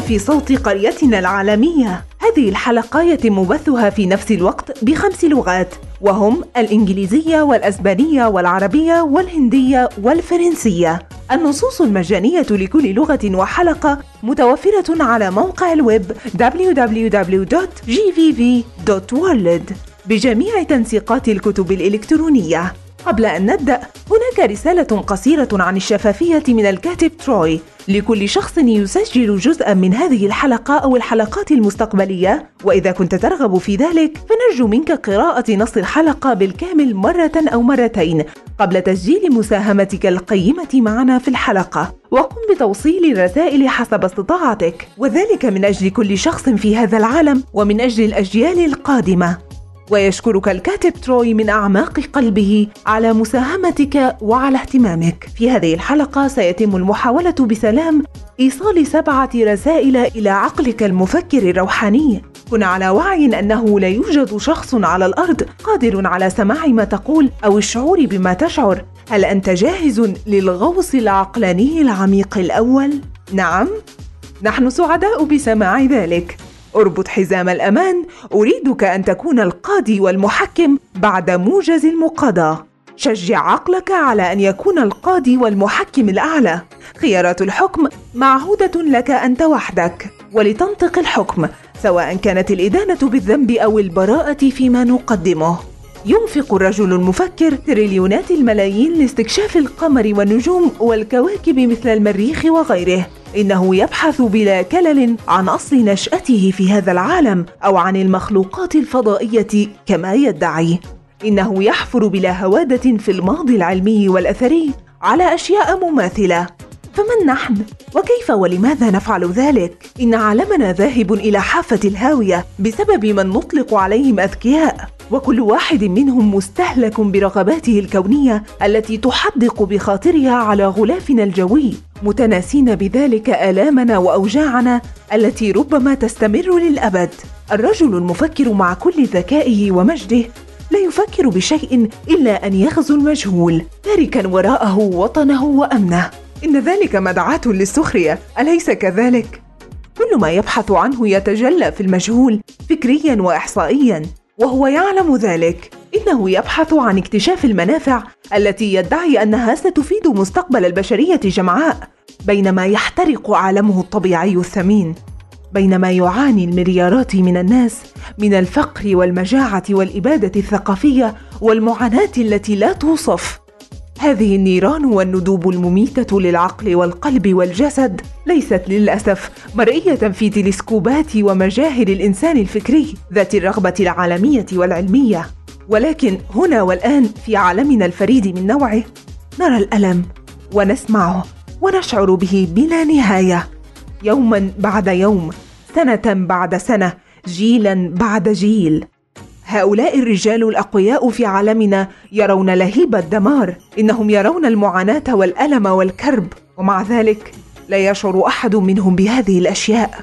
في صوت قريتنا العالمية. هذه الحلقة يتم بثها في نفس الوقت بخمس لغات وهم الإنجليزية والأسبانية والعربية والهندية والفرنسية. النصوص المجانية لكل لغة وحلقة متوفرة على موقع الويب www.gvv.world بجميع تنسيقات الكتب الإلكترونية. قبل أن نبدأ هناك رسالة قصيرة عن الشفافية من الكاتب تروي. لكل شخص يسجل جزءا من هذه الحلقة أو الحلقات المستقبلية. وإذا كنت ترغب في ذلك فنرجو منك قراءة نص الحلقة بالكامل مرة أو مرتين قبل تسجيل مساهمتك القيمة معنا في الحلقة. وقم بتوصيل الرسائل حسب استطاعتك. وذلك من أجل كل شخص في هذا العالم ومن أجل الأجيال القادمة. ويشكرك الكاتب تروي من أعماق قلبه على مساهمتك وعلى اهتمامك. في هذه الحلقة سيتم المحاولة بسلام إيصال سبعة رسائل إلى عقلك المفكر الروحاني. كن على وعي أنه لا يوجد شخص على الأرض قادر على سماع ما تقول أو الشعور بما تشعر. هل أنت جاهز للغوص العقلاني العميق الأول؟ نعم. نحن سعداء بسماع ذلك. أربط حزام الأمان أريدك أن تكون القاضي والمحكم بعد موجز المقاضاة. شجع عقلك على أن يكون القاضي والمحكم الأعلى. خيارات الحكم معهودة لك أنت وحدك. ولتنطق الحكم سواء كانت الإدانة بالذنب أو البراءة فيما نقدمه. ينفق الرجل المفكر تريليونات الملايين لاستكشاف القمر والنجوم والكواكب مثل المريخ وغيره. إنه يبحث بلا كلل عن أصل نشأته في هذا العالم أو عن المخلوقات الفضائية كما يدعي. إنه يحفر بلا هوادة في الماضي العلمي والأثري على أشياء مماثلة. فمن نحن؟ وكيف ولماذا نفعل ذلك؟ إن عالمنا ذاهب إلى حافة الهاوية بسبب من نطلق عليهم أذكياء. وكل واحد منهم مستهلك برغباته الكونية التي تحدق بخاطرها على غلافنا الجوي. متناسين بذلك آلامنا وأوجاعنا التي ربما تستمر للأبد. الرجل المفكر مع كل ذكائه ومجده لا يفكر بشيء إلا أن يغزو المجهول تاركا وراءه وطنه وأمنه. إن ذلك مدعاة للسخرية. أليس كذلك؟ كل ما يبحث عنه يتجلى في المجهول فكريا واحصائيا وهو يعلم ذلك. إنه يبحث عن اكتشاف المنافع التي يدعي أنها ستفيد مستقبل البشرية جمعاء بينما يحترق عالمه الطبيعي الثمين. بينما يعاني المليارات من الناس من الفقر والمجاعة والإبادة الثقافية والمعاناة التي لا توصف. هذه النيران والندوب المميتة للعقل والقلب والجسد ليست للأسف مرئية في تلسكوبات ومجاهر الإنسان الفكري ذات الرغبة العالمية والعلمية. ولكن هنا والآن في عالمنا الفريد من نوعه نرى الألم ونسمعه ونشعر به بلا نهاية. يوما بعد يوم سنة بعد سنة جيلا بعد جيل. هؤلاء الرجال الأقوياء في عالمنا يرون لهيب الدمار. إنهم يرون المعاناة والألم والكرب ومع ذلك لا يشعر أحد منهم بهذه الأشياء.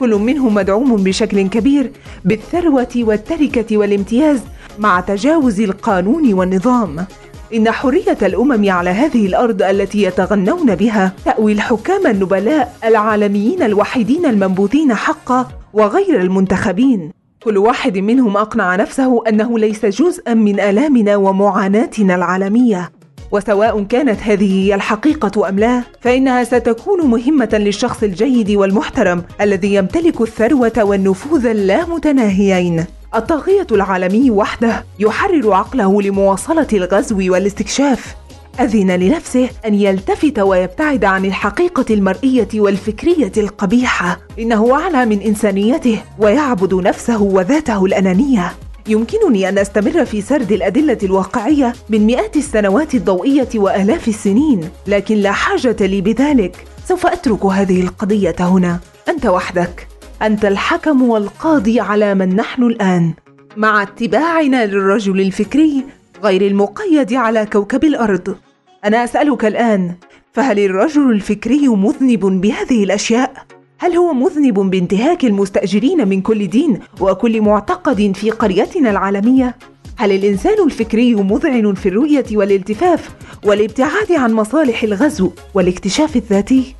كل منهم مدعوم بشكل كبير بالثروة والتركة والامتياز مع تجاوز القانون والنظام. إن حرية الأمم على هذه الأرض التي يتغنون بها تأوي الحكام النبلاء العالميين الوحيدين المنبوذين حقا وغير المنتخبين. كل واحد منهم أقنع نفسه أنه ليس جزءا من آلامنا ومعاناتنا العالمية. وسواء كانت هذه هي الحقيقة أم لا فإنها ستكون مهمة للشخص الجيد والمحترم الذي يمتلك الثروة والنفوذ اللامتناهيين. الطاغيه العالمي وحده يحرر عقله لمواصلة الغزو والاستكشاف. أذن لنفسه أن يلتفت ويبتعد عن الحقيقة المرئية والفكرية القبيحة. إنه أعلى من إنسانيته ويعبد نفسه وذاته الأنانية. يمكنني أن أستمر في سرد الأدلة الواقعية من مئات السنوات الضوئية وآلاف السنين لكن لا حاجة لي بذلك. سوف أترك هذه القضية هنا. أنت وحدك. أنت الحكم والقاضي على من نحن الآن. مع اتباعنا للرجل الفكري غير المقيد على كوكب الأرض. أنا أسألك الآن فهل الرجل الفكري مذنب بهذه الأشياء؟ هل هو مذنب بانتهاك المستأجرين من كل دين وكل معتقد في قريتنا العالمية؟ هل الإنسان الفكري مذعن في الرؤية والالتفاف والابتعاد عن مصالح الغزو والاكتشاف الذاتي؟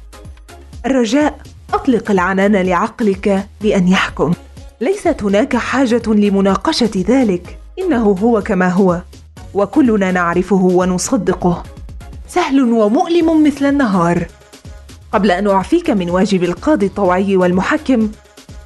الرجاء أطلق العنان لعقلك لأن يحكم. ليست هناك حاجة لمناقشة ذلك إنه هو كما هو وكلنا نعرفه ونصدقه. سهل ومؤلم مثل النهار. قبل أن أعفيك من واجب القاضي الطوعي والمحكم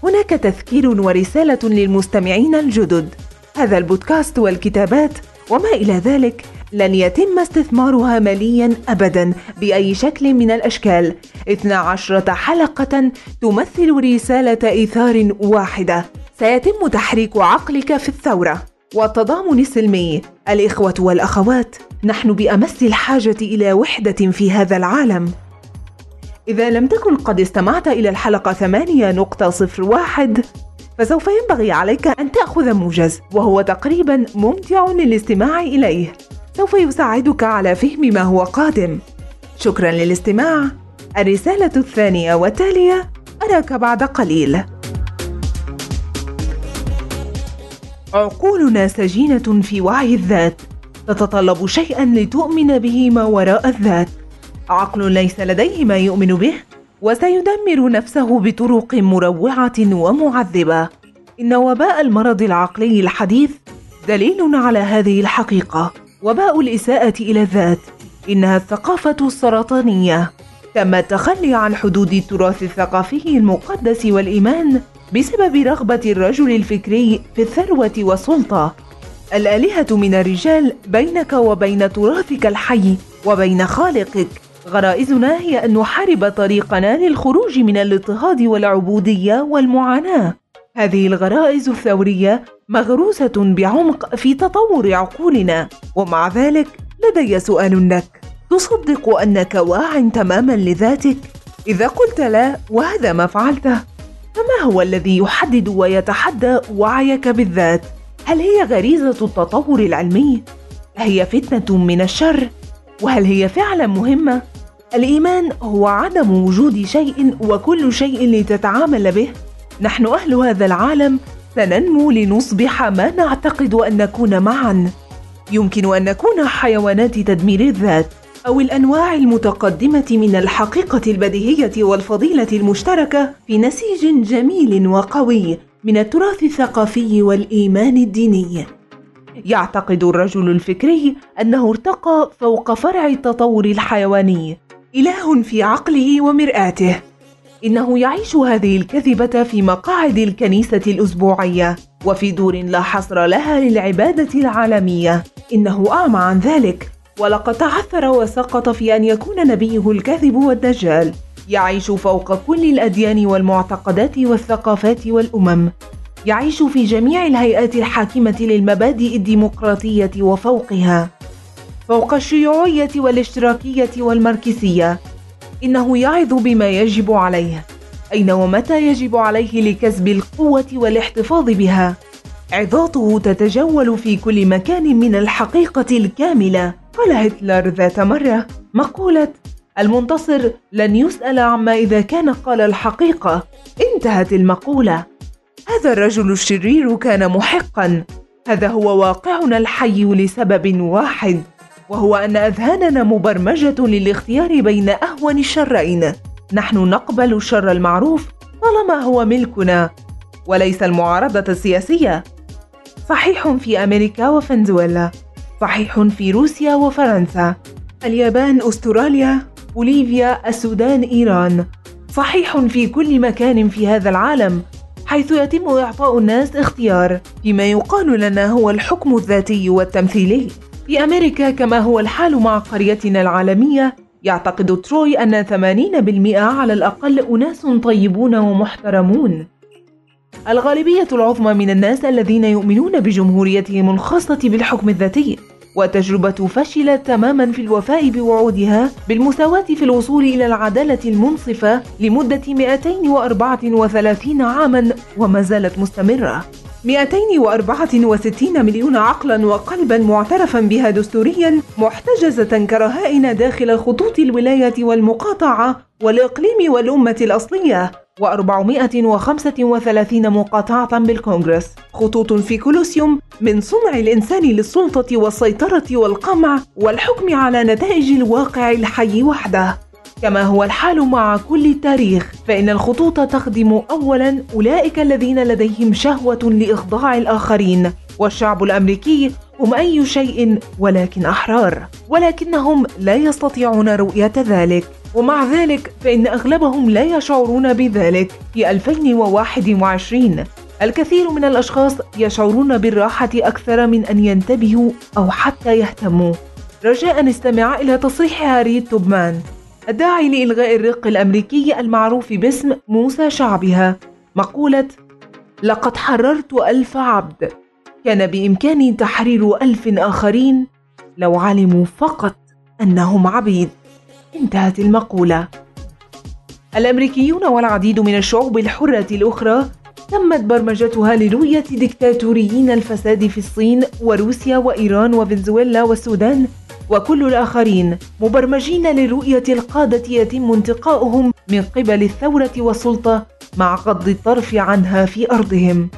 هناك تذكير ورسالة للمستمعين الجدد. هذا البودكاست والكتابات وما إلى ذلك لن يتم استثمارها ماليا أبدا بأي شكل من الأشكال. 12 حلقة تمثل رسالة إيثار واحدة. سيتم تحريك عقلك في الثورة والتضامن السلمي. الإخوة والأخوات نحن بأمس الحاجة إلى وحدة في هذا العالم. إذا لم تكن قد استمعت إلى الحلقة 8.01 فسوف ينبغي عليك أن تأخذ موجز وهو تقريبا ممتع للاستماع إليه. سوف يساعدك على فهم ما هو قادم. شكرا للاستماع. الرسالة الثانية والتالية أراك بعد قليل. عقولنا سجينة في وعي الذات. تتطلب شيئا لتؤمن به ما وراء الذات. عقل ليس لديه ما يؤمن به وسيدمر نفسه بطرق مروعة ومعذبة. إن وباء المرض العقلي الحديث دليل على هذه الحقيقة. وباء الإساءة إلى الذات. إنها الثقافة السرطانية. تم التخلي عن حدود التراث الثقافي المقدس والإيمان بسبب رغبة الرجل الفكري في الثروة والسلطة الآلهة من الرجال بينك وبين تراثك الحي وبين خالقك غرائزنا هي أن نحارب طريقنا للخروج من الاضطهاد والعبودية والمعاناة. هذه الغرائز الثورية مغروسة بعمق في تطور عقولنا، ومع ذلك لدي سؤال لك: تصدق أنك واع تماما لذاتك؟ إذا قلت لا وهذا ما فعلته، فما هو الذي يحدد ويتحدى وعيك بالذات؟ هل هي غريزة التطور العلمي؟ هي فتنة من الشر؟ وهل هي فعلا مهمة؟ الإيمان هو عدم وجود شيء وكل شيء لتتعامل به نحن أهل هذا العالم سننمو لنصبح ما نعتقد أن نكون معا يمكن أن نكون حيوانات تدمير الذات أو الأنواع المتقدمة من الحقيقة البديهية والفضيلة المشتركة في نسيج جميل وقوي من التراث الثقافي والإيمان الديني. يعتقد الرجل الفكري أنه ارتقى فوق فرع التطور الحيواني. إله في عقله ومرآته. إنه يعيش هذه الكذبة في مقاعد الكنيسة الأسبوعية وفي دور لا حصر لها للعبادة العالمية. إنه أعمى عن ذلك. ولقد تعثر وسقط في أن يكون نبيه الكذب والدجال. يعيش فوق كل الأديان والمعتقدات والثقافات والأمم. يعيش في جميع الهيئات الحاكمة للمبادئ الديمقراطية وفوقها. فوق الشيوعية والاشتراكية والماركسية. إنه يعظ بما يجب عليه. أين ومتى يجب عليه لكسب القوة والاحتفاظ بها؟ عظاته تتجول في كل مكان من الحقيقة الكاملة. قال هتلر ذات مرة مقولة المنتصر لن يسأل عما إذا كان قال الحقيقة. انتهت المقولة. هذا الرجل الشرير كان محقا. هذا هو واقعنا الحي لسبب واحد وهو أن أذهاننا مبرمجة للاختيار بين أهون الشرين نحن نقبل الشر المعروف طالما هو ملكنا وليس المعارضة السياسية. صحيح في أمريكا وفنزويلا. صحيح في روسيا وفرنسا. اليابان أستراليا بوليفيا السودان إيران. صحيح في كل مكان في هذا العالم حيث يتم إعطاء الناس اختيار. فيما يقال لنا هو الحكم الذاتي والتمثيلي. في أمريكا كما هو الحال مع قريتنا العالمية يعتقد تروي أن 80% على الأقل أناس طيبون ومحترمون. الغالبية العظمى من الناس الذين يؤمنون بجمهوريتهم الخاصة بالحكم الذاتي. والتجربة فشلت تماما في الوفاء بوعودها بالمساواة في الوصول إلى العدالة المنصفة لمدة 234 عاما وما زالت مستمرة. 264 مليون عقلا وقلبا معترفا بها دستوريا محتجزة كرهائن داخل خطوط الولاية والمقاطعة والإقليم والأمة الأصلية و435 مقاطعة بالكونغرس. خطوط في كولوسيوم من صنع الإنسان للسلطة والسيطرة والقمع والحكم على نتائج الواقع الحي وحده. كما هو الحال مع كل التاريخ فإن الخطوط تخدم أولا أولئك الذين لديهم شهوة لإخضاع الآخرين والشعب الأمريكي هم أي شيء ولكن أحرار ولكنهم لا يستطيعون رؤية ذلك. ومع ذلك فإن أغلبهم لا يشعرون بذلك في 2021 الكثير من الأشخاص يشعرون بالراحة أكثر من أن ينتبهوا أو حتى يهتموا. رجاء استمع إلى تصريح هاري توبمان الداعي لإلغاء الرق الأمريكي المعروف باسم موسى شعبها. مقولة لقد حررت ألف عبد. كان بإمكاني تحرير ألف آخرين لو علموا فقط أنهم عبيد. انتهت المقولة. الأمريكيون والعديد من الشعوب الحرة الأخرى تمت برمجتها لرؤية دكتاتوريين الفساد في الصين وروسيا وإيران وفنزويلا والسودان وكل الآخرين مبرمجين لرؤية القادة يتم انتقاؤهم من قبل الثورة والسلطة مع غض الطرف عنها في أرضهم.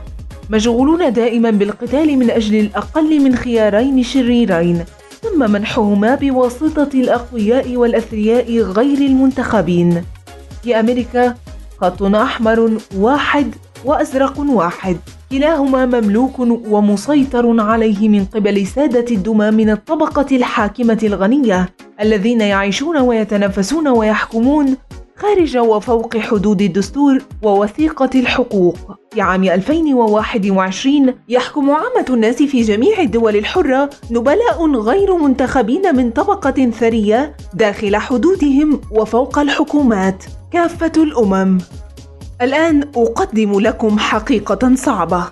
مشغولون دائما بالقتال من أجل الأقل من خيارين شريرين تم منحهما بواسطة الأقوياء والأثرياء غير المنتخبين. في أمريكا خط أحمر واحد وأزرق واحد. كلاهما مملوك ومسيطر عليه من قبل سادة الدمى من الطبقة الحاكمة الغنية الذين يعيشون ويتنافسون ويحكمون خارج وفوق حدود الدستور ووثيقة الحقوق. في عام 2021 يحكم عامة الناس في جميع الدول الحرة نبلاء غير منتخبين من طبقة ثرية داخل حدودهم وفوق الحكومات كافة الأمم. الآن أقدم لكم حقيقة صعبة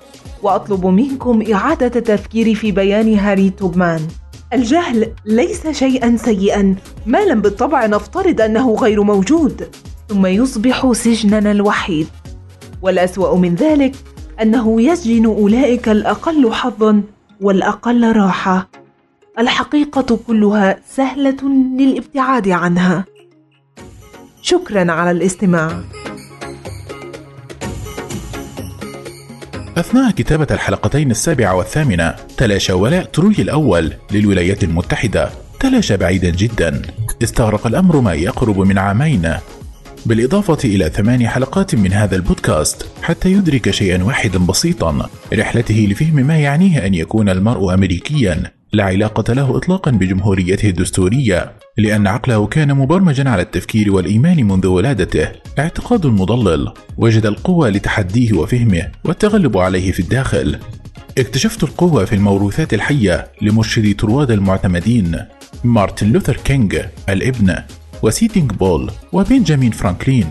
وأطلب منكم إعادة التفكير في بيان هاري توبمان الجهل ليس شيئا سيئا ما لم بالطبع نفترض أنه غير موجود ثم يصبح سجننا الوحيد. والأسوأ من ذلك أنه يسجن أولئك الأقل حظا والأقل راحة. الحقيقة كلها سهلة للابتعاد عنها. شكرا على الاستماع. أثناء كتابة الحلقتين السابعة والثامنة تلاشى ولاء تروي الأول للولايات المتحدة تلاشى بعيدا جدا. استغرق الأمر ما يقرب من عامين. بالإضافة إلى ثمان حلقات من هذا البودكاست حتى يدرك شيئا واحدا بسيطا رحلته لفهم ما يعنيه أن يكون المرء أمريكيا. لا علاقة له إطلاقا بجمهوريته الدستورية لأن عقله كان مبرمجا على التفكير والإيمان منذ ولادته. اعتقاد مضلل وجد القوة لتحديه وفهمه والتغلب عليه في الداخل. اكتشفت القوة في الموروثات الحية لمرشدي طرواد المعتمدين مارتن لوثر كينج الابن وسيتينغ بول وبنجامين فرانكلين.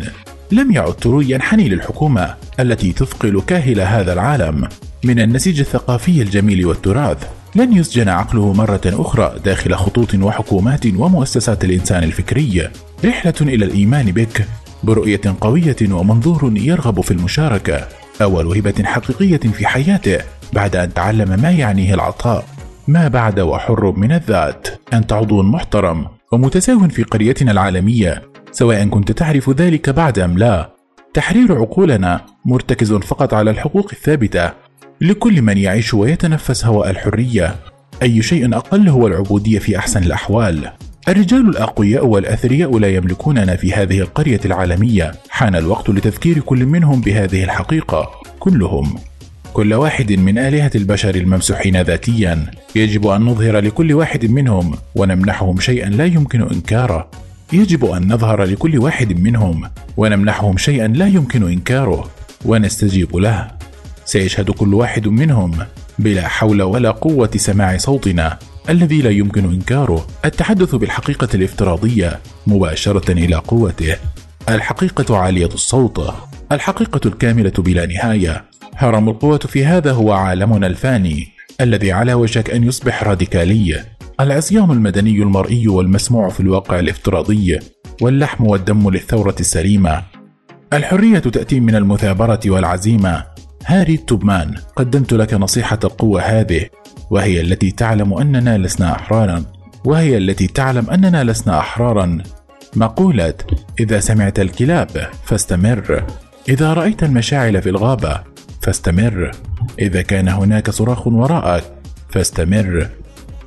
لم يعد تروي ينحني للحكومة التي تثقل كاهل هذا العالم من النسيج الثقافي الجميل والتراث. لن يسجن عقله مرة أخرى داخل خطوط وحكومات ومؤسسات الإنسان الفكري. رحلة إلى الإيمان بك برؤية قوية ومنظور يرغب في المشاركة. أول هبة حقيقية في حياته بعد أن تعلم ما يعنيه العطاء. ما بعد وحر من الذات. أنت عضو محترم ومتساو في قريتنا العالمية. سواء كنت تعرف ذلك بعد أم لا. تحرير عقولنا مرتكز فقط على الحقوق الثابتة. لكل من يعيش ويتنفس هواء الحرية. أي شيء أقل هو العبودية في أحسن الأحوال. الرجال الأقوياء والأثرياء لا يملكوننا في هذه القرية العالمية. حان الوقت لتذكير كل منهم بهذه الحقيقة. كلهم. كل واحد من آلهة البشر الممسوحين ذاتيا. يجب أن نظهر لكل واحد منهم ونمنحهم شيئا لا يمكن إنكاره. يجب أن نظهر لكل واحد منهم ونمنحهم شيئا لا يمكن إنكاره. ونستجيب له. سيشهد كل واحد منهم بلا حول ولا قوة سماع صوتنا الذي لا يمكن إنكاره. التحدث بالحقيقة الافتراضية مباشرة إلى قوته. الحقيقة عالية الصوت. الحقيقة الكاملة بلا نهاية. هرم القوة في هذا هو عالمنا الفاني الذي على وشك أن يصبح راديكالي. العصيان المدني المرئي والمسموع في الواقع الافتراضي واللحم والدم للثورة السليمة. الحرية تأتي من المثابرة والعزيمة. هاري توبمان قدمت لك نصيحة القوة هذه وهي التي تعلم أننا لسنا أحرارا. وهي التي تعلم أننا لسنا أحرارا. مقولة إذا سمعت الكلاب فاستمر. إذا رأيت المشاعل في الغابة فاستمر. إذا كان هناك صراخ وراءك فاستمر.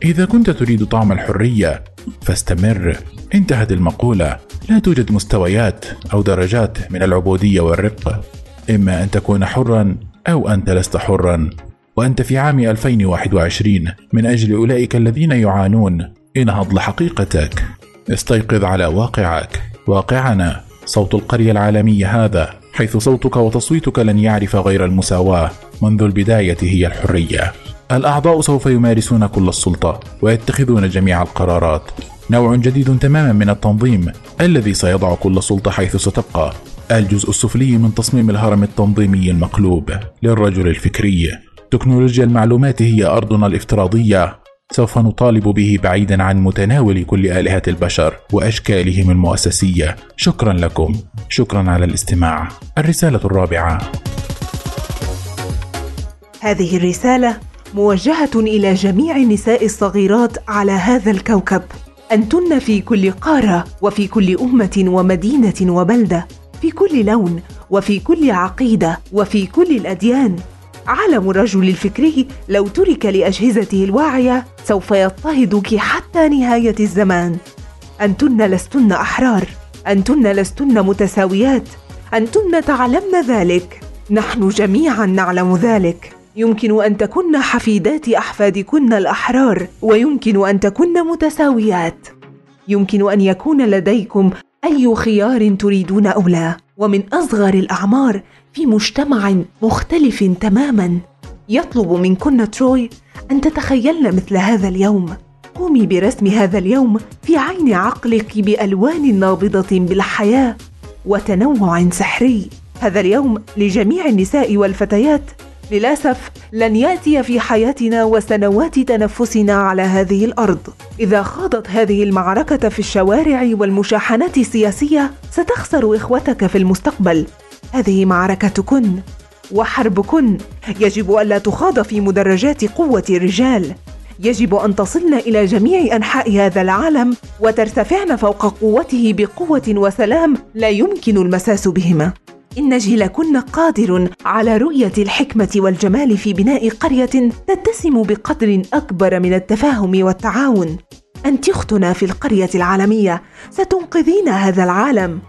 إذا كنت تريد طعم الحرية فاستمر. انتهت المقولة. لا توجد مستويات أو درجات من العبودية والرق. إما أن تكون حرا أو أنت لست حرا. وأنت في عام 2021 من أجل أولئك الذين يعانون. انهض لحقيقتك. استيقظ على واقعك. واقعنا. صوت القرية العالمية هذا حيث صوتك وتصويتك لن يعرف غير المساواة. منذ البداية هي الحرية. الأعضاء سوف يمارسون كل السلطة ويتخذون جميع القرارات. نوع جديد تماما من التنظيم الذي سيضع كل سلطة حيث ستبقى. الجزء السفلي من تصميم الهرم التنظيمي المقلوب للرجل الفكري. تكنولوجيا المعلومات هي أرضنا الافتراضية. سوف نطالب به بعيدا عن متناول كل آلهة البشر وأشكالهم المؤسسية. شكرا لكم. شكرا على الاستماع. الرسالة الرابعة. هذه الرسالة موجهة إلى جميع النساء الصغيرات على هذا الكوكب. أنتن في كل قارة وفي كل أمة ومدينة وبلدة. في كل لون وفي كل عقيدة وفي كل الأديان. عالم الرجل الفكري لو ترك لأجهزته الواعية سوف يضطهدك حتى نهاية الزمان. أنتن لستن أحرار أنتن لستن متساويات أنتن تعلمن ذلك. نحن جميعا نعلم ذلك. يمكن أن تكن حفيدات أحفادكن الأحرار ويمكن أن تكن متساويات. يمكن أن يكون لديكم أي خيار تريدون أو لا ومن أصغر الأعمار في مجتمع مختلف تماما. يطلب منكن تروي أن تتخيلن مثل هذا اليوم. قومي برسم هذا اليوم في عين عقلك بألوان نابضة بالحياة وتنوع سحري. هذا اليوم لجميع النساء والفتيات للأسف لن يأتي في حياتنا وسنوات تنفسنا على هذه الأرض. إذا خاضت هذه المعركة في الشوارع والمشاحنات السياسية ستخسر إخوتك في المستقبل. هذه معركتكن وحربكن. يجب الا تخاض في مدرجات قوة الرجال. يجب أن تصلن إلى جميع أنحاء هذا العالم وترتفعن فوق قوته بقوة وسلام لا يمكن المساس بهما. إن جيلكن قادر على رؤية الحكمة والجمال في بناء قرية تتسم بقدر أكبر من التفاهم والتعاون. أنت أختنا في القرية العالمية، ستنقذين هذا العالم.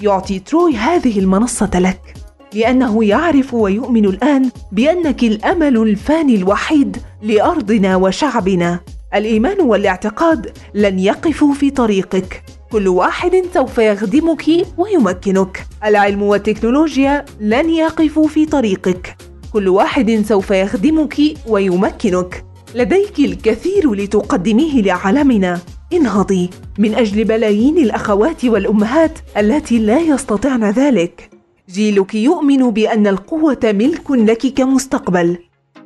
يعطي تروي هذه المنصة لك، لأنه يعرف ويؤمن الآن بأنك الأمل الفاني الوحيد لأرضنا وشعبنا. الإيمان والاعتقاد لن يقفوا في طريقك، كل واحد سوف يخدمك ويمكنك. العلم والتكنولوجيا لن يقفوا في طريقك. كل واحد سوف يخدمك ويمكنك. لديك الكثير لتقدميه لعالمنا. انهضي. من أجل بلايين الأخوات والأمهات التي لا يستطعن ذلك. جيلك يؤمن بأن القوة ملك لك كمستقبل.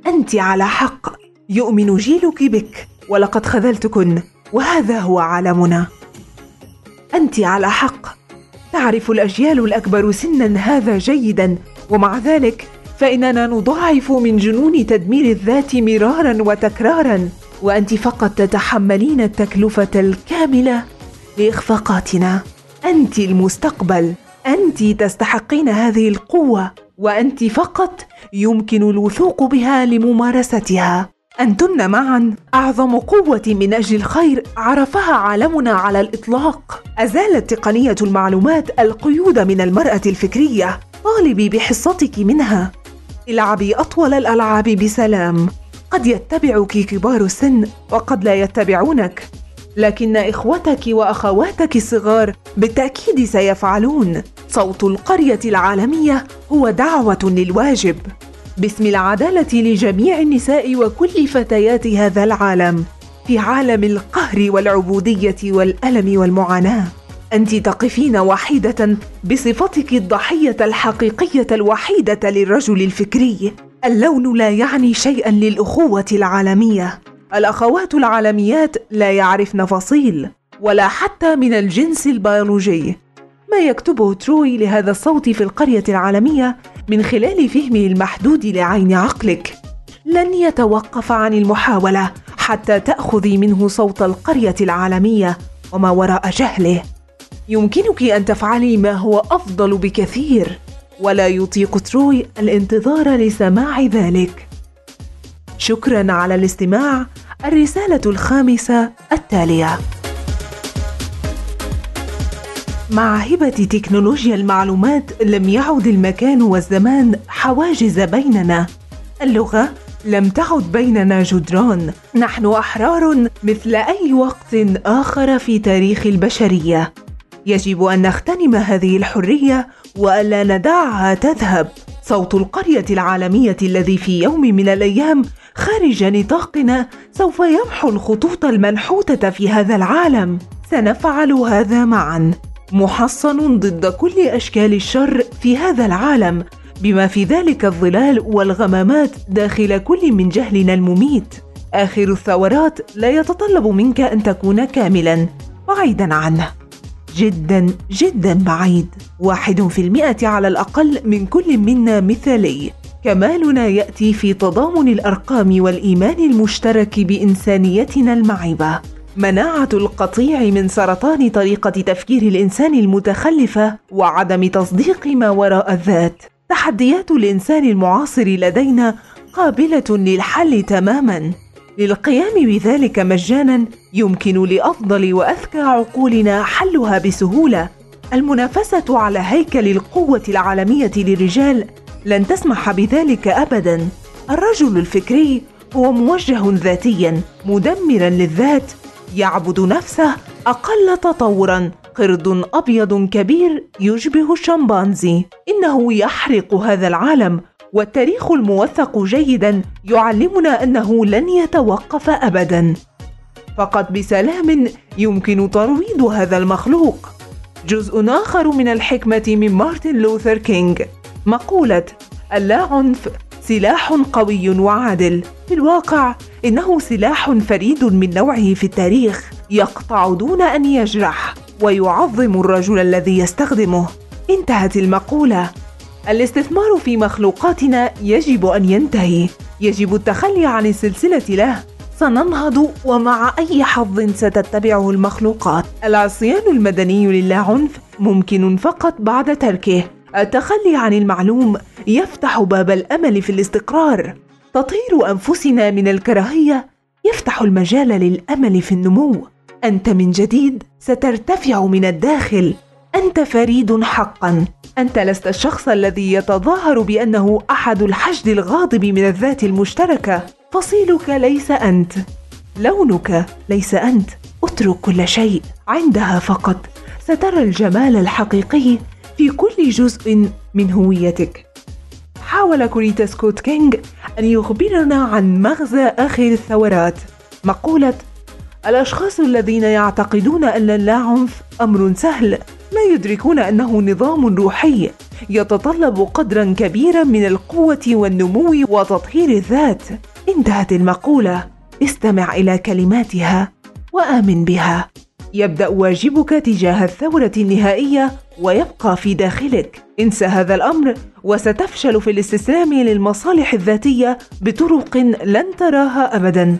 أنت على حق. يؤمن جيلك بك. ولقد خذلتكن. وهذا هو عالمنا. أنت على حق. تعرف الأجيال الأكبر سنا هذا جيدا ومع ذلك فإننا نضاعف من جنون تدمير الذات مرارا وتكرارا وأنت فقط تتحملين التكلفة الكاملة لإخفاقاتنا. أنت المستقبل. أنت تستحقين هذه القوة وأنت فقط يمكن الوثوق بها لممارستها. أنتن معا. أعظم قوة من أجل الخير عرفها عالمنا على الإطلاق. أزالت تقنية المعلومات القيود من المرأة الفكرية. طالبي بحصتك منها. العبي أطول الألعاب بسلام. قد يتبعك كبار السن وقد لا يتبعونك. لكن إخوتك وأخواتك الصغار بالتأكيد سيفعلون. صوت القرية العالمية هو دعوة للواجب. باسم العدالة لجميع النساء وكل فتيات هذا العالم في عالم القهر والعبودية والألم والمعاناة. أنت تقفين وحيده بصفتك الضحية الحقيقية الوحيدة للرجل الفكري. اللون لا يعني شيئا للأخوة العالمية. الأخوات العالميات لا يعرفن فصيل ولا حتى من الجنس البيولوجي. ما يكتبه تروي لهذا الصوت في القرية العالمية من خلال فهمه المحدود لعين عقلك. لن يتوقف عن المحاولة حتى تأخذي منه صوت القرية العالمية وما وراء جهله. يمكنك أن تفعلي ما هو أفضل بكثير ولا يطيق تروي الانتظار لسماع ذلك. شكرا على الاستماع الرسالة الخامسة التالية. مع هبة تكنولوجيا المعلومات لم يعد المكان والزمان حواجز بيننا. اللغة لم تعد بيننا جدران. نحن أحرار مثل أي وقت آخر في تاريخ البشرية. يجب أن نغتنم هذه الحرية وألا ندعها تذهب. صوت القرية العالمية الذي في يوم من الأيام خارج نطاقنا سوف يمحو الخطوط المنحوتة في هذا العالم. سنفعل هذا معا. محصن ضد كل أشكال الشر في هذا العالم بما في ذلك الظلال والغمامات داخل كل من جهلنا المميت. آخر الثورات لا يتطلب منك أن تكون كاملا بعيدا عنه. جدا جدا بعيد. واحد في المئة على الأقل من كل منا مثالي. كمالنا يأتي في تضامن الأرقام والإيمان المشترك بإنسانيتنا المعيبة. مناعة القطيع من سرطان طريقة تفكير الإنسان المتخلفة وعدم تصديق ما وراء الذات. تحديات الإنسان المعاصر لدينا قابلة للحل تماما. للقيام بذلك مجانا يمكن لأفضل وأذكى عقولنا حلها بسهولة. المنافسة على هيكل القوة العالمية للرجال لن تسمح بذلك ابدا. الرجل الفكري هو موجه ذاتيا مدمرا للذات يعبد نفسه أقل تطورا. قرد أبيض كبير يشبه الشمبانزي. إنه يحرق هذا العالم والتاريخ الموثق جيدا يعلمنا أنه لن يتوقف ابدا. فقط بسلام يمكن ترويض هذا المخلوق. جزء آخر من الحكمة من مارتن لوثر كينغ. مقولة اللا عنف سلاح قوي وعادل. في الواقع إنه سلاح فريد من نوعه في التاريخ يقطع دون أن يجرح ويعظم الرجل الذي يستخدمه. انتهت المقولة. الاستثمار في مخلوقاتنا يجب أن ينتهي. يجب التخلي عن السلسلة له. سننهض ومع أي حظ ستتبعه المخلوقات. العصيان المدني للا عنف ممكن فقط بعد تركه. التخلي عن المعلوم يفتح باب الأمل في الاستقرار. تطهير أنفسنا من الكراهية يفتح المجال للأمل في النمو. أنت من جديد سترتفع من الداخل. أنت فريد حقا. أنت لست الشخص الذي يتظاهر بأنه أحد الحشد الغاضب من الذات المشتركة. فصيلك ليس أنت. لونك ليس أنت. اترك كل شيء عندها فقط. سترى الجمال الحقيقي في كل جزء من هويتك. حاول كوريتا سكوت كينج أن يخبرنا عن مغزى آخر الثورات. مقولة الأشخاص الذين يعتقدون أن اللاعنف أمر سهل لا يدركون أنه نظام روحي يتطلب قدرا كبيرا من القوة والنمو وتطهير الذات. انتهت المقولة. استمع إلى كلماتها وآمن بها. يبدأ واجبك تجاه الثورة النهائية ويبقى في داخلك. انسى هذا الأمر وستفشل في الاستسلام للمصالح الذاتية بطرق لن تراها ابدا.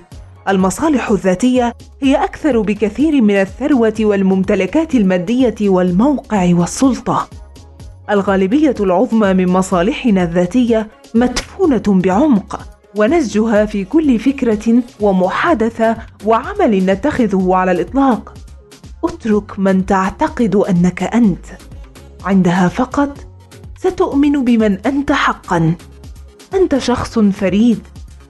المصالح الذاتية هي أكثر بكثير من الثروة والممتلكات المادية والموقع والسلطة. الغالبية العظمى من مصالحنا الذاتية مدفونة بعمق ونسجها في كل فكرة ومحادثة وعمل نتخذه على الإطلاق. اترك من تعتقد أنك أنت. عندها فقط ستؤمن بمن أنت حقا. أنت شخص فريد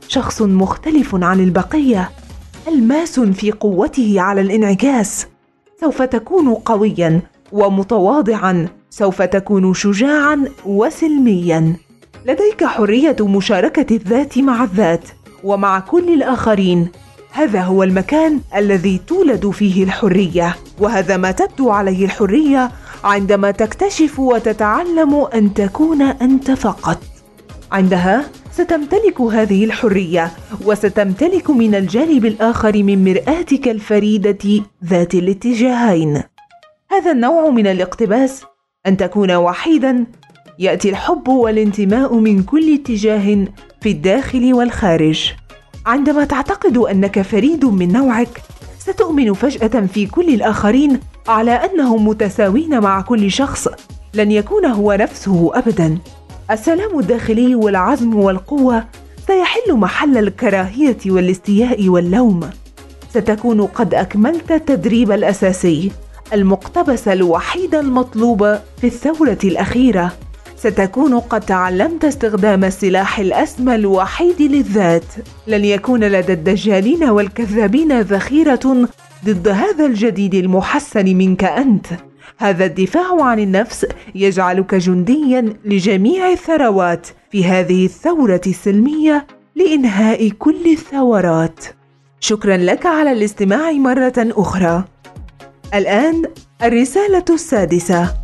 شخص مختلف عن البقية ألماس في قوته على الانعكاس. سوف تكون قويا ومتواضعا سوف تكون شجاعا وسلميا. لديك حرية مشاركة الذات مع الذات ومع كل الآخرين. هذا هو المكان الذي تولد فيه الحرية وهذا ما تبدو عليه الحرية عندما تكتشف وتتعلم أن تكون أنت فقط. عندها ستمتلك هذه الحرية وستمتلك من الجانب الآخر من مرآتك الفريدة ذات الاتجاهين. هذا النوع من الاقتباس أن تكون وحيدا يأتي الحب والانتماء من كل اتجاه في الداخل والخارج. عندما تعتقد أنك فريد من نوعك ستؤمن فجأة في كل الآخرين على أنهم متساوين مع كل شخص لن يكون هو نفسه ابدا. السلام الداخلي والعزم والقوة سيحل محل الكراهية والاستياء واللوم. ستكون قد أكملت التدريب الأساسي المقتبس الوحيد المطلوب في الثورة الأخيرة. ستكون قد تعلمت استخدام السلاح الأسمى الوحيد للذات. لن يكون لدى الدجالين والكذابين ذخيرة ضد هذا الجديد المحسن منك أنت. هذا الدفاع عن النفس يجعلك جنديا لجميع الثروات في هذه الثورة السلمية لإنهاء كل الثورات. شكرا لك على الاستماع مرة أخرى. الآن الرسالة السادسة.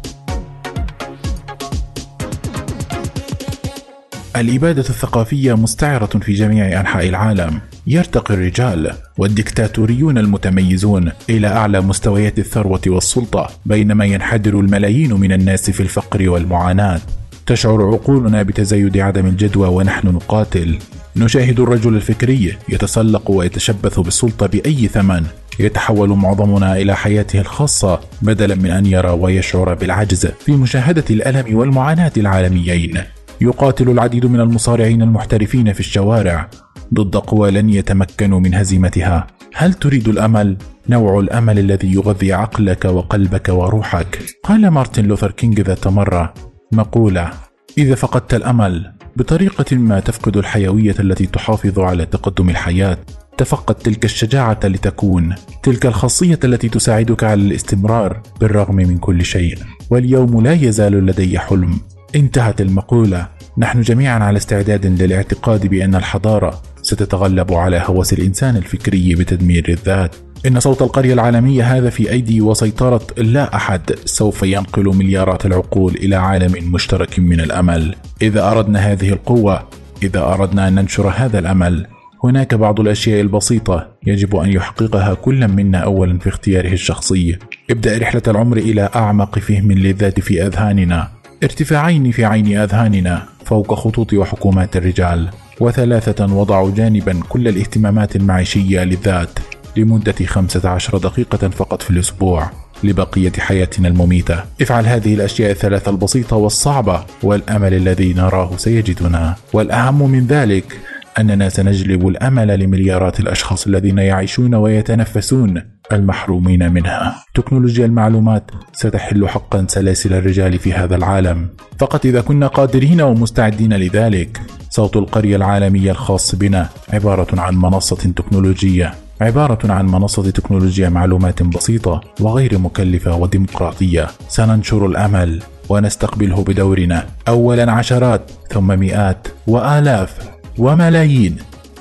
الإبادة الثقافية مستعرة في جميع أنحاء العالم. يرتقي الرجال والدكتاتوريون المتميزون إلى أعلى مستويات الثروة والسلطة بينما ينحدر الملايين من الناس في الفقر والمعاناة. تشعر عقولنا بتزايد عدم الجدوى ونحن نقاتل. نشاهد الرجل الفكري يتسلق ويتشبث بالسلطة بأي ثمن. يتحول معظمنا إلى حياته الخاصة بدلا من أن يرى ويشعر بالعجز في مشاهدة الألم والمعاناة العالميين. يقاتل العديد من المصارعين المحترفين في الشوارع ضد قوى لن يتمكنوا من هزيمتها. هل تريد الأمل؟ نوع الأمل الذي يغذي عقلك وقلبك وروحك. قال مارتن لوثر كينج ذات مرة مقولة إذا فقدت الأمل بطريقة ما تفقد الحيوية التي تحافظ على تقدم الحياة تفقد تلك الشجاعة لتكون تلك الخاصية التي تساعدك على الاستمرار بالرغم من كل شيء واليوم لا يزال لدي حلم. انتهت المقولة. نحن جميعا على استعداد للاعتقاد بأن الحضارة ستتغلب على هوس الإنسان الفكري بتدمير الذات. إن صوت القرية العالمية هذا في أيدي وسيطرة لا أحد سوف ينقل مليارات العقول إلى عالم مشترك من الأمل. إذا أردنا هذه القوة إذا أردنا أن ننشر هذا الأمل هناك بعض الأشياء البسيطة يجب أن يحققها كل منا أولا في اختياره الشخصي. ابدأ رحلة العمر إلى أعمق فهم للذات في أذهاننا. ارتفاعين في عين أذهاننا فوق خطوط وحكومات الرجال وثلاثة وضعوا جانبا كل الاهتمامات المعيشية للذات لمدة 15 دقيقة فقط في الأسبوع لبقية حياتنا المميتة. افعل هذه الأشياء الثلاثة البسيطة والصعبة والأمل الذي نراه سيجدنا. والأهم من ذلك أننا سنجلب الأمل لمليارات الأشخاص الذين يعيشون ويتنفسون المحرومين منها. تكنولوجيا المعلومات ستحل حقا سلاسل الرجال في هذا العالم، فقط إذا كنا قادرين ومستعدين لذلك. صوت القرية العالمية الخاص بنا عبارة عن منصة تكنولوجية عبارة عن منصة تكنولوجيا معلومات بسيطة وغير مكلفة وديمقراطية سننشر الأمل ونستقبله بدورنا أولا عشرات ثم مئات وآلاف وملايين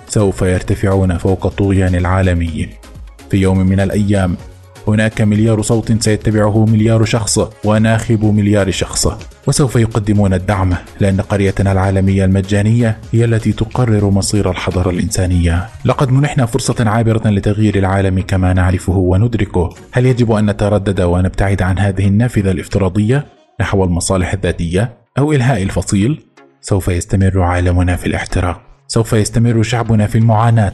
سوف يرتفعون فوق الطغيان العالمي. في يوم من الأيام هناك مليار صوت سيتبعه مليار شخص وناخب مليار شخص. وسوف يقدمون الدعم لأن قريتنا العالمية المجانية هي التي تقرر مصير الحضارة الإنسانية. لقد منحنا فرصة عابرة لتغيير العالم كما نعرفه وندركه. هل يجب أن نتردد ونبتعد عن هذه النافذة الافتراضية نحو المصالح الذاتية أو إلهاء الفصيل؟ سوف يستمر عالمنا في الاحتراق. سوف يستمر شعبنا في المعاناة.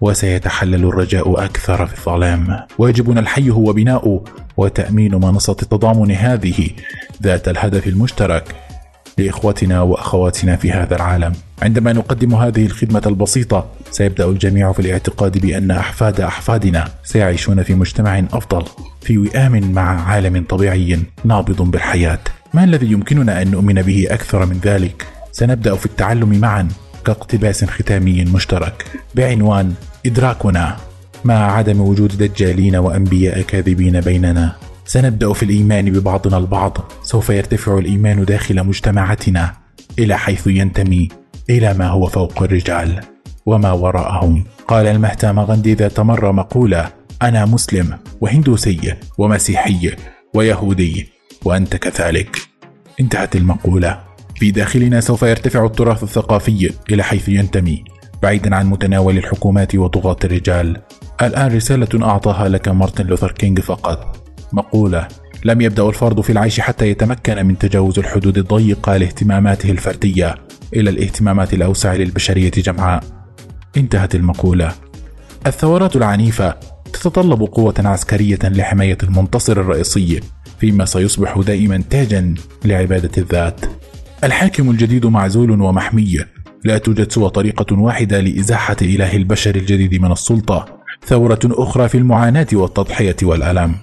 وسيتحلل الرجاء أكثر في الظلام. واجبنا الحي هو بناء وتأمين منصة التضامن هذه ذات الهدف المشترك لإخوتنا وأخواتنا في هذا العالم. عندما نقدم هذه الخدمة البسيطة سيبدأ الجميع في الاعتقاد بأن أحفاد أحفادنا سيعيشون في مجتمع أفضل في وئام مع عالم طبيعي نابض بالحياة. ما الذي يمكننا أن نؤمن به أكثر من ذلك؟ سنبدأ في التعلم معا كاقتباس ختامي مشترك. بعنوان إدراكنا مع عدم وجود دجالين وأنبياء كاذبين بيننا. سنبدأ في الإيمان ببعضنا البعض. سوف يرتفع الإيمان داخل مجتمعاتنا إلى حيث ينتمي إلى ما هو فوق الرجال وما وراءهم. قال المهتم غاندي ذات مره مقولة أنا مسلم وهندوسي ومسيحي ويهودي وأنت كذلك. انتهت المقولة. في داخلنا سوف يرتفع التراث الثقافي إلى حيث ينتمي بعيدا عن متناول الحكومات وطغاة الرجال. الآن رسالة أعطاها لك مارتن لوثر كينج فقط. مقولة لم يبدأ الفرد في العيش حتى يتمكن من تجاوز الحدود الضيقة لاهتماماته الفردية إلى الاهتمامات الأوسع للبشرية جمعاء. انتهت المقولة. الثورات العنيفة تتطلب قوة عسكرية لحماية المنتصر الرئيسي فيما سيصبح دائما تاجا لعبادة الذات. الحاكم الجديد معزول ومحمي. لا توجد سوى طريقة واحدة لإزاحة إله البشر الجديد من السلطة. ثورة أخرى في المعاناة والتضحية والألم.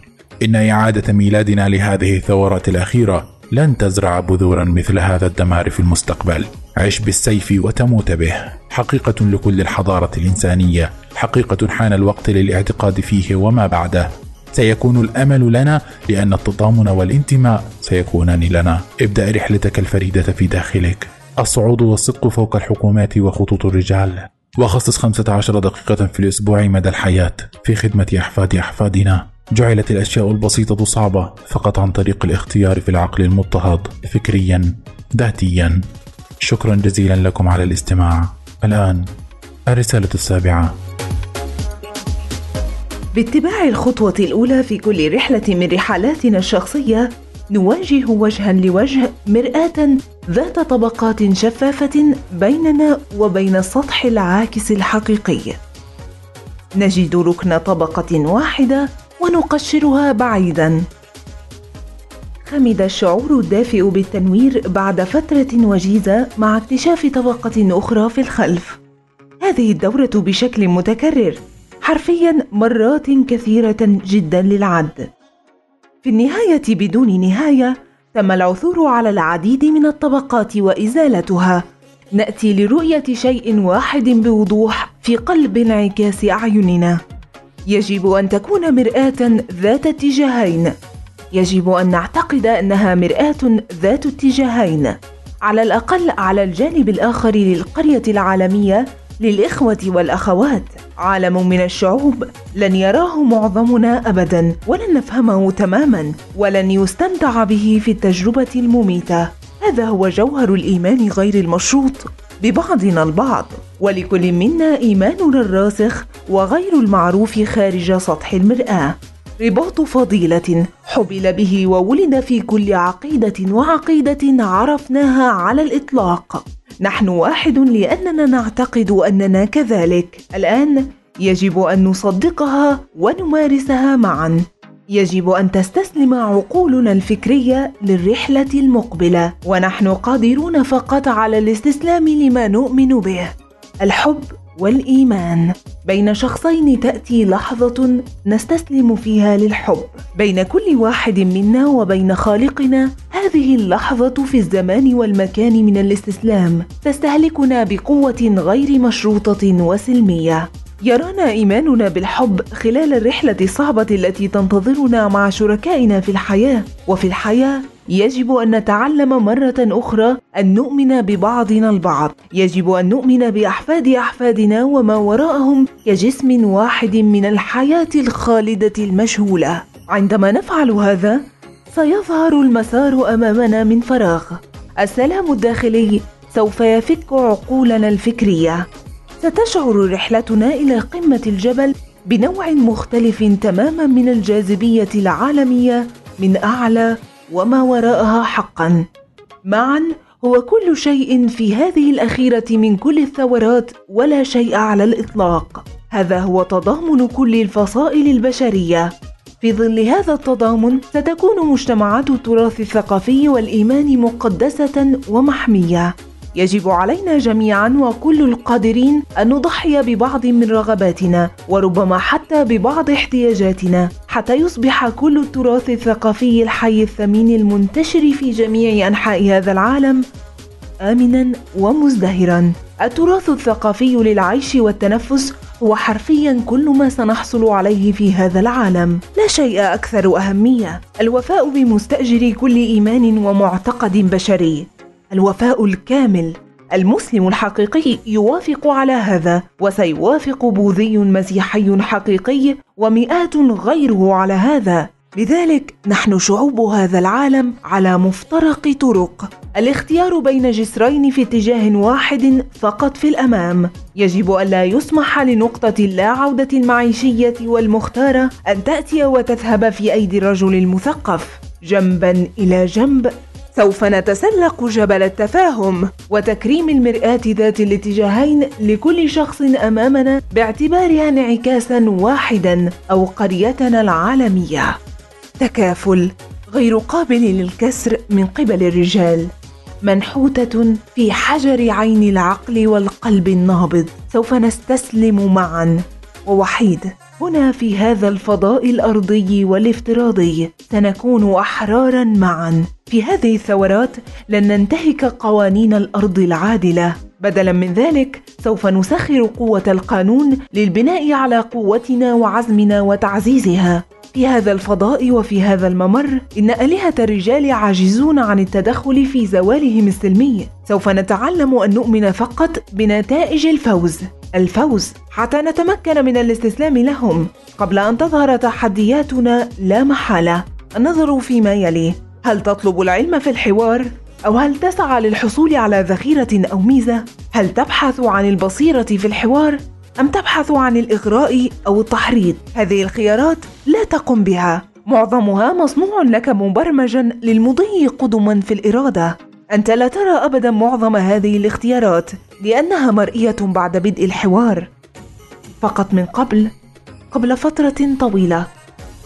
إن إعادة ميلادنا لهذه الثورات الأخيرة لن تزرع بذورا مثل هذا الدمار في المستقبل. عش بالسيف وتموت به. حقيقة لكل الحضارة الإنسانية. حقيقة حان الوقت للاعتقاد فيه وما بعده. سيكون الأمل لنا لأن التضامن والانتماء سيكونان لنا. ابدأ رحلتك الفريدة في داخلك. الصعود والصدق فوق الحكومات وخطوط الرجال. وخصص 15 دقيقة في الأسبوع مدى الحياة. في خدمة أحفاد أحفادنا. جعلت الأشياء البسيطة صعبة فقط عن طريق الاختيار في العقل المضطهد. فكريا. ذاتيا. شكرا جزيلا لكم على الاستماع. الآن الرسالة السابعة. باتباع الخطوة الأولى في كل رحلة من رحلاتنا الشخصية نواجه وجها لوجه مرآة ذات طبقات شفافة بيننا وبين السطح العاكس الحقيقي. نجد ركن طبقة واحدة ونقشرها بعيدا. خمد الشعور الدافئ بالتنوير بعد فترة وجيزة مع اكتشاف طبقة أخرى في الخلف. هذه الدورة بشكل متكرر حرفيا مرات كثيرة جدا للعد. في النهاية بدون نهاية تم العثور على العديد من الطبقات وإزالتها. نأتي لرؤية شيء واحد بوضوح في قلب انعكاس أعيننا. يجب أن تكون مرآة ذات اتجاهين. يجب أن نعتقد أنها مرآة ذات اتجاهين. على الأقل على الجانب الآخر للقرية العالمية للإخوة والأخوات. عالم من الشعوب لن يراه معظمنا أبدا ولن نفهمه تماما ولن يستمتع به في التجربة المميتة. هذا هو جوهر الإيمان غير المشروط. ببعضنا البعض ولكل منا إيماننا الراسخ وغير المعروف خارج سطح المرآة. رباط فضيلة حبل به وولد في كل عقيدة وعقيدة عرفناها على الإطلاق. نحن واحد لأننا نعتقد أننا كذلك. الآن يجب أن نصدقها ونمارسها معا. يجب أن تستسلم عقولنا الفكرية للرحلة المقبلة. ونحن قادرون فقط على الاستسلام لما نؤمن به. الحب والإيمان. بين شخصين تأتي لحظة نستسلم فيها للحب. بين كل واحد منا وبين خالقنا هذه اللحظة في الزمان والمكان من الاستسلام تستهلكنا بقوة غير مشروطة وسلمية. يرانا إيماننا بالحب خلال الرحلة الصعبة التي تنتظرنا مع شركائنا في الحياة. وفي الحياة يجب أن نتعلم مرة أخرى أن نؤمن ببعضنا البعض. يجب أن نؤمن بأحفاد أحفادنا وما وراءهم كجسم واحد من الحياة الخالدة المجهوله عندما نفعل هذا سيظهر المسار أمامنا من فراغ. السلام الداخلي سوف يفك عقولنا الفكرية. ستشعر رحلتنا إلى قمة الجبل بنوع مختلف تماما من الجاذبية العالمية من أعلى وما وراءها حقا. معا هو كل شيء في هذه الأخيرة من كل الثورات ولا شيء على الإطلاق. هذا هو تضامن كل الفصائل البشرية. في ظل هذا التضامن ستكون مجتمعات التراث الثقافي والإيمان مقدسة ومحمية. يجب علينا جميعا وكل القادرين أن نضحي ببعض من رغباتنا وربما حتى ببعض احتياجاتنا حتى يصبح كل التراث الثقافي الحي الثمين المنتشر في جميع أنحاء هذا العالم امنا ومزدهرا. التراث الثقافي للعيش والتنفس هو حرفيا كل ما سنحصل عليه في هذا العالم. لا شيء أكثر أهمية. الوفاء بمستأجر كل إيمان ومعتقد بشري. الوفاء الكامل. المسلم الحقيقي يوافق على هذا وسيوافق بوذي مسيحي حقيقي ومئات غيره على هذا. لذلك نحن شعوب هذا العالم على مفترق طرق. الاختيار بين جسرين في اتجاه واحد فقط في الأمام. يجب الا يسمح لنقطة اللا عوده المعيشية والمختارة أن تأتي وتذهب في أيدي الرجل المثقف. جنبا إلى جنب سوف نتسلق جبل التفاهم وتكريم المرآة ذات الاتجاهين لكل شخص أمامنا باعتبارها انعكاسا واحدا أو قريتنا العالمية. تكافل غير قابل للكسر من قبل الرجال. منحوتة في حجر عين العقل والقلب النابض. سوف نستسلم معا. ووحيد هنا في هذا الفضاء الأرضي والافتراضي سنكون أحرارا معا. في هذه الثورات لن ننتهك قوانين الأرض العادلة. بدلا من ذلك سوف نسخر قوة القانون للبناء على قوتنا وعزمنا وتعزيزها. في هذا الفضاء وفي هذا الممر إن آلهة الرجال عاجزون عن التدخل في زوالهم السلمي. سوف نتعلم أن نؤمن فقط بنتائج الفوز. الفوز حتى نتمكن من الاستسلام لهم. قبل أن تظهر تحدياتنا لا محالة. النظر فيما يلي هل تطلب العلم في الحوار؟ أو هل تسعى للحصول على ذخيرة أو ميزة؟ هل تبحث عن البصيرة في الحوار؟ أم تبحث عن الإغراء أو التحريض؟ هذه الخيارات لا تقم بها. معظمها مصنوع لك مبرمجا للمضي قدما في الإرادة. أنت لا ترى أبدا معظم هذه الاختيارات لأنها مرئية بعد بدء الحوار. فقط من قبل قبل فترة طويلة.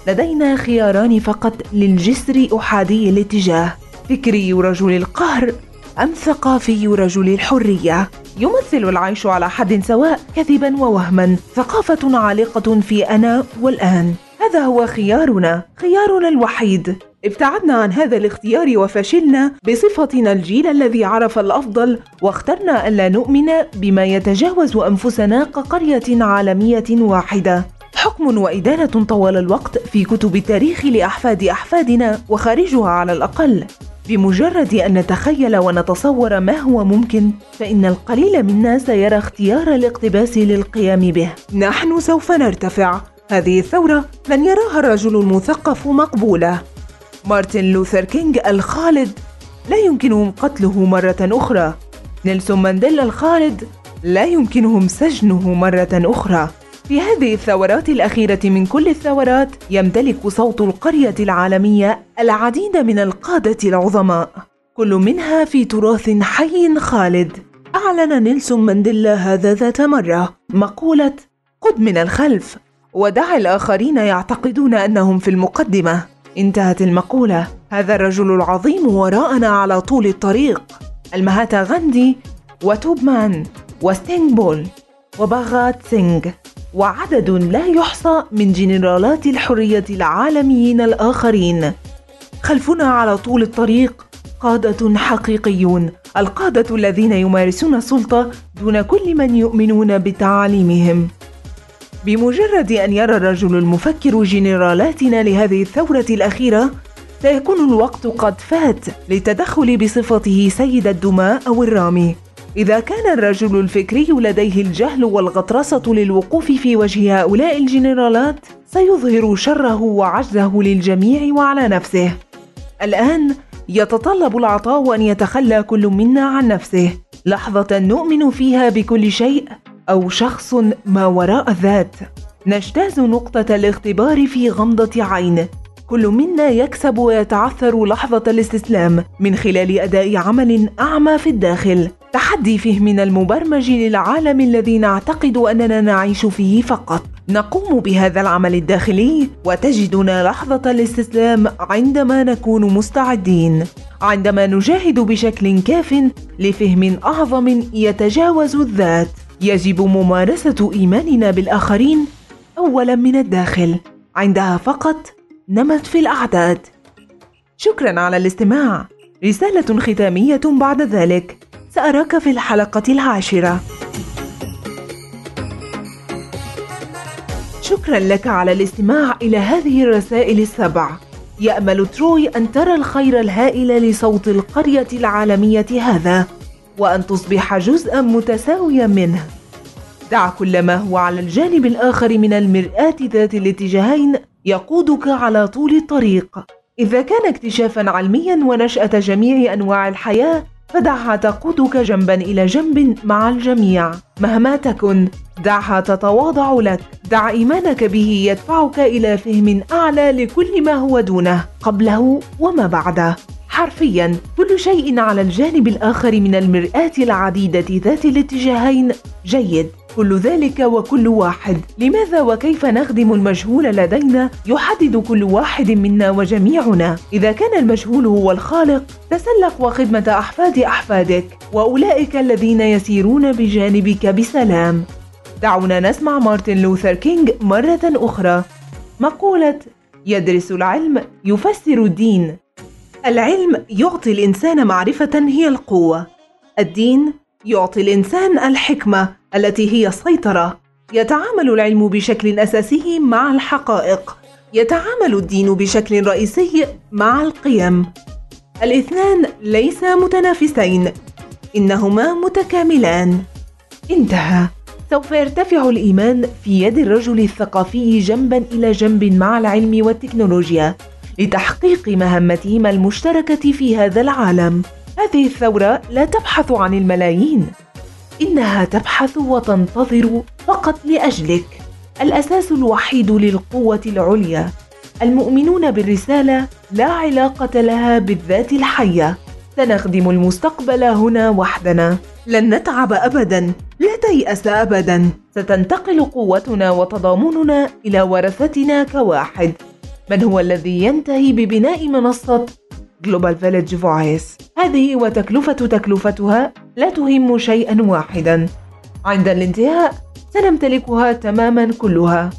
لدينا خياران فقط للجسر أحادي الاتجاه فكري رجل القهر أم ثقافي رجل الحرية. يمثل العيش على حد سواء كذبا ووهما ثقافة عالقة في أنا والآن. هذا هو خيارنا خيارنا الوحيد. ابتعدنا عن هذا الاختيار وفشلنا بصفتنا الجيل الذي عرف الأفضل واخترنا الا نؤمن بما يتجاوز أنفسنا كقرية عالمية واحدة. حكم وإدانة طوال الوقت في كتب التاريخ لأحفاد أحفادنا وخارجها على الأقل. بمجرد أن نتخيل ونتصور ما هو ممكن فإن القليل منا سيرى اختيار الاقتباس للقيام به. نحن سوف نرتفع. هذه الثورة لن يراها الرجل المثقف مقبولة. مارتن لوثر كينج الخالد. لا يمكنهم قتله مرة أخرى. نيلسون مانديلا الخالد. لا يمكنهم سجنه مرة أخرى. في هذه الثورات الأخيرة من كل الثورات يمتلك صوت القرية العالمية العديد من القادة العظماء. كل منها في تراث حي خالد. أعلن نيلسون مانديلا هذا ذات مرة. مقولة قد من الخلف. ودع الآخرين يعتقدون أنهم في المقدمة. انتهت المقولة. هذا الرجل العظيم وراءنا على طول الطريق. المهاتا غاندي وتوبمان وستينغ بول وباغات سينغ. وعدد لا يحصى من جنرالات الحرية العالميين الآخرين. خلفنا على طول الطريق قادة حقيقيون القادة الذين يمارسون السلطة دون كل من يؤمنون بتعاليمهم. بمجرد أن يرى الرجل المفكر جنرالاتنا لهذه الثورة الأخيرة سيكون الوقت قد فات للتدخل بصفته سيد الدماء أو الرامي. إذا كان الرجل الفكري لديه الجهل والغطرسة للوقوف في وجه هؤلاء الجنرالات سيظهر شره وعجزه للجميع وعلى نفسه. الآن يتطلب العطاء أن يتخلى كل منا عن نفسه. لحظة نؤمن فيها بكل شيء أو شخص ما وراء الذات نجتاز نقطة الاختبار في غمضة عين. كل منا يكسب ويتعثر لحظة الاستسلام من خلال أداء عمل أعمى في الداخل. تحدي فهمنا المبرمج للعالم الذي نعتقد أننا نعيش فيه فقط. نقوم بهذا العمل الداخلي وتجدنا لحظة الاستسلام عندما نكون مستعدين. عندما نجاهد بشكل كاف لفهم أعظم يتجاوز الذات. يجب ممارسة إيماننا بالآخرين أولا من الداخل. عندها فقط نمت في الأعداد. شكرا على الاستماع. رسالة ختامية بعد ذلك. سأراك في الحلقة العاشرة. شكرا لك على الاستماع إلى هذه الرسائل السبع. يأمل تروي أن ترى الخير الهائل لصوت القرية العالمية هذا وأن تصبح جزءا متساويا منه. دع كل ما هو على الجانب الآخر من المرآة ذات الاتجاهين يقودك على طول الطريق. إذا كان اكتشافا علميا ونشأة جميع أنواع الحياة فدعها تقودك جنبا إلى جنب مع الجميع. مهما تكن دعها تتواضع لك. دع إيمانك به يدفعك إلى فهم أعلى لكل ما هو دونه قبله وما بعده. حرفيا كل شيء على الجانب الآخر من المرآة العديدة ذات الاتجاهين. جيد. كل ذلك وكل واحد. لماذا وكيف نخدم المجهول لدينا يحدد كل واحد منا وجميعنا؟ إذا كان المجهول هو الخالق تسلق وخدمة أحفاد أحفادك وأولئك الذين يسيرون بجانبك بسلام. دعونا نسمع مارتن لوثر كينج مرة أخرى. مقولة يدرس العلم يفسر الدين. العلم يعطي الإنسان معرفة هي القوة. الدين يعطي الإنسان الحكمة. التي هي السيطرة يتعامل العلم بشكل أساسي مع الحقائق. يتعامل الدين بشكل رئيسي مع القيم. الاثنان ليسا متنافسين إنهما متكاملان. انتهى. سوف يرتفع الإيمان في يد الرجل الثقافي جنبا إلى جنب مع العلم والتكنولوجيا لتحقيق مهمتهما المشتركة في هذا العالم. هذه الثورة لا تبحث عن الملايين. إنها تبحث وتنتظر فقط لأجلك. الأساس الوحيد للقوة العليا. المؤمنون بالرسالة لا علاقة لها بالذات الحية. سنخدم المستقبل هنا وحدنا. لن نتعب ابدا. لا تيأس ابدا. ستنتقل قوتنا وتضامننا إلى ورثتنا كواحد. من هو الذي ينتهي ببناء منصة؟ Global Village Voice هذه وتكلفة تكلفتها لا تهم شيئا واحدا. عند الانتهاء سنمتلكها تماما كلها.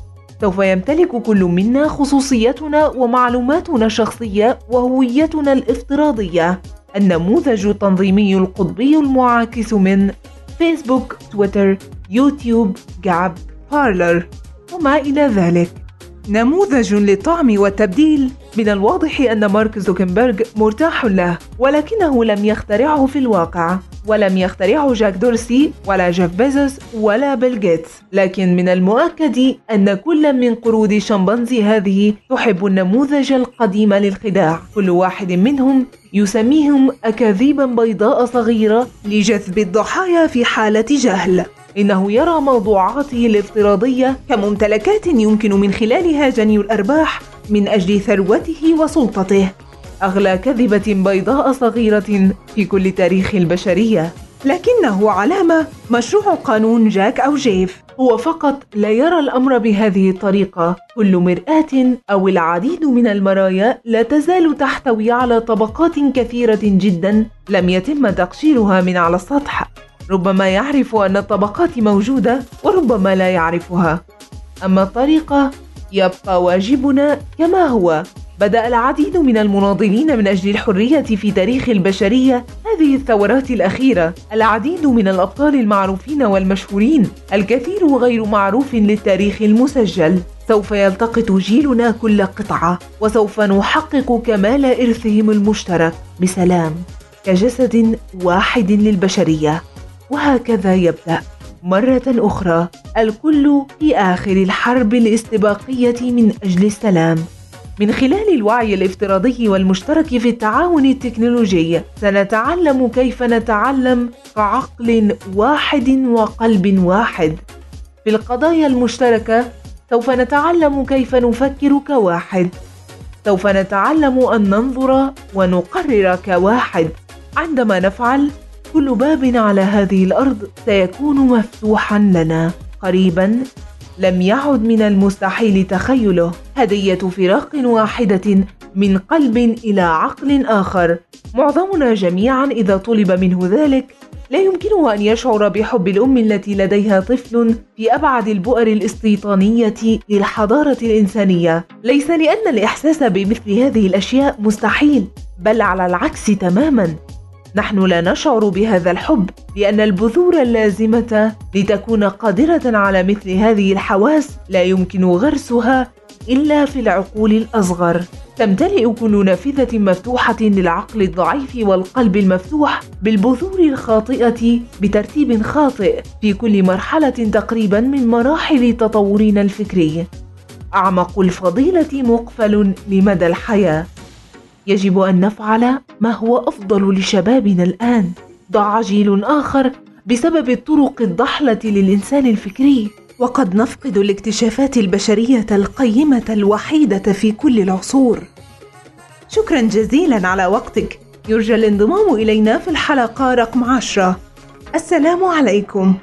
سوف يمتلك كل منا خصوصيتنا ومعلوماتنا الشخصية وهويتنا الافتراضية. النموذج التنظيمي القطبي المعاكس من فيسبوك تويتر يوتيوب Gab Parler وما إلى ذلك. نموذج للطعم والتبديل من الواضح أن مارك زوكنبرغ مرتاح له ولكنه لم يخترعه في الواقع ولم يخترعه جاك دورسي ولا جيف بيزوس ولا بيل جيتس. لكن من المؤكد أن كل من قرود شمبانزي هذه تحب النموذج القديم للخداع. كل واحد منهم يسميهم أكاذيبا بيضاء صغيرة لجذب الضحايا في حالة جهل. إنه يرى موضوعاته الافتراضية كممتلكات يمكن من خلالها جني الأرباح من أجل ثروته وسلطته. أغلى كذبة بيضاء صغيرة في كل تاريخ البشرية. لكنه علامة مشروع قانون جاك أو جيف. هو فقط لا يرى الأمر بهذه الطريقة. كل مرآة أو العديد من المرايا لا تزال تحتوي على طبقات كثيرة جدا لم يتم تقشيرها من على السطح. ربما يعرف أن الطبقات موجودة وربما لا يعرفها. أما الطريقة يبقى واجبنا كما هو. بدأ العديد من المناضلين من أجل الحرية في تاريخ البشرية هذه الثورات الأخيرة. العديد من الأبطال المعروفين والمشهورين الكثير غير معروف للتاريخ المسجل. سوف يلتقط جيلنا كل قطعة وسوف نحقق كمال إرثهم المشترك. بسلام. كجسد واحد للبشرية. وهكذا يبدأ. مرة أخرى الكل في آخر الحرب الاستباقية من أجل السلام. من خلال الوعي الافتراضي والمشترك في التعاون التكنولوجي سنتعلم كيف نتعلم كعقل واحد وقلب واحد. في القضايا المشتركة سوف نتعلم كيف نفكر كواحد. سوف نتعلم أن ننظر ونقرر كواحد. عندما نفعل كل باب على هذه الأرض سيكون مفتوحا لنا. قريبا لم يعد من المستحيل تخيله. هدية فراق واحدة من قلب إلى عقل آخر. معظمنا جميعا إذا طلب منه ذلك لا يمكنه أن يشعر بحب الأم التي لديها طفل في أبعد البؤر الاستيطانية للحضارة الإنسانية. ليس لأن الإحساس بمثل هذه الأشياء مستحيل بل على العكس تماما. نحن لا نشعر بهذا الحب لأن البذور اللازمة لتكون قادرة على مثل هذه الحواس لا يمكن غرسها إلا في العقول الأصغر. تمتلئ كل نافذة مفتوحة للعقل الضعيف والقلب المفتوح بالبذور الخاطئة بترتيب خاطئ في كل مرحلة تقريبا من مراحل تطورنا الفكري. أعمق الفضيلة مقفل لمدى الحياة. يجب أن نفعل ما هو أفضل لشبابنا الآن. ضاع جيل آخر بسبب الطرق الضحلة للإنسان الفكري. وقد نفقد الاكتشافات البشرية القيمة الوحيدة في كل العصور. شكرا جزيلا على وقتك. يرجى الانضمام إلينا في الحلقة رقم عشرة. السلام عليكم.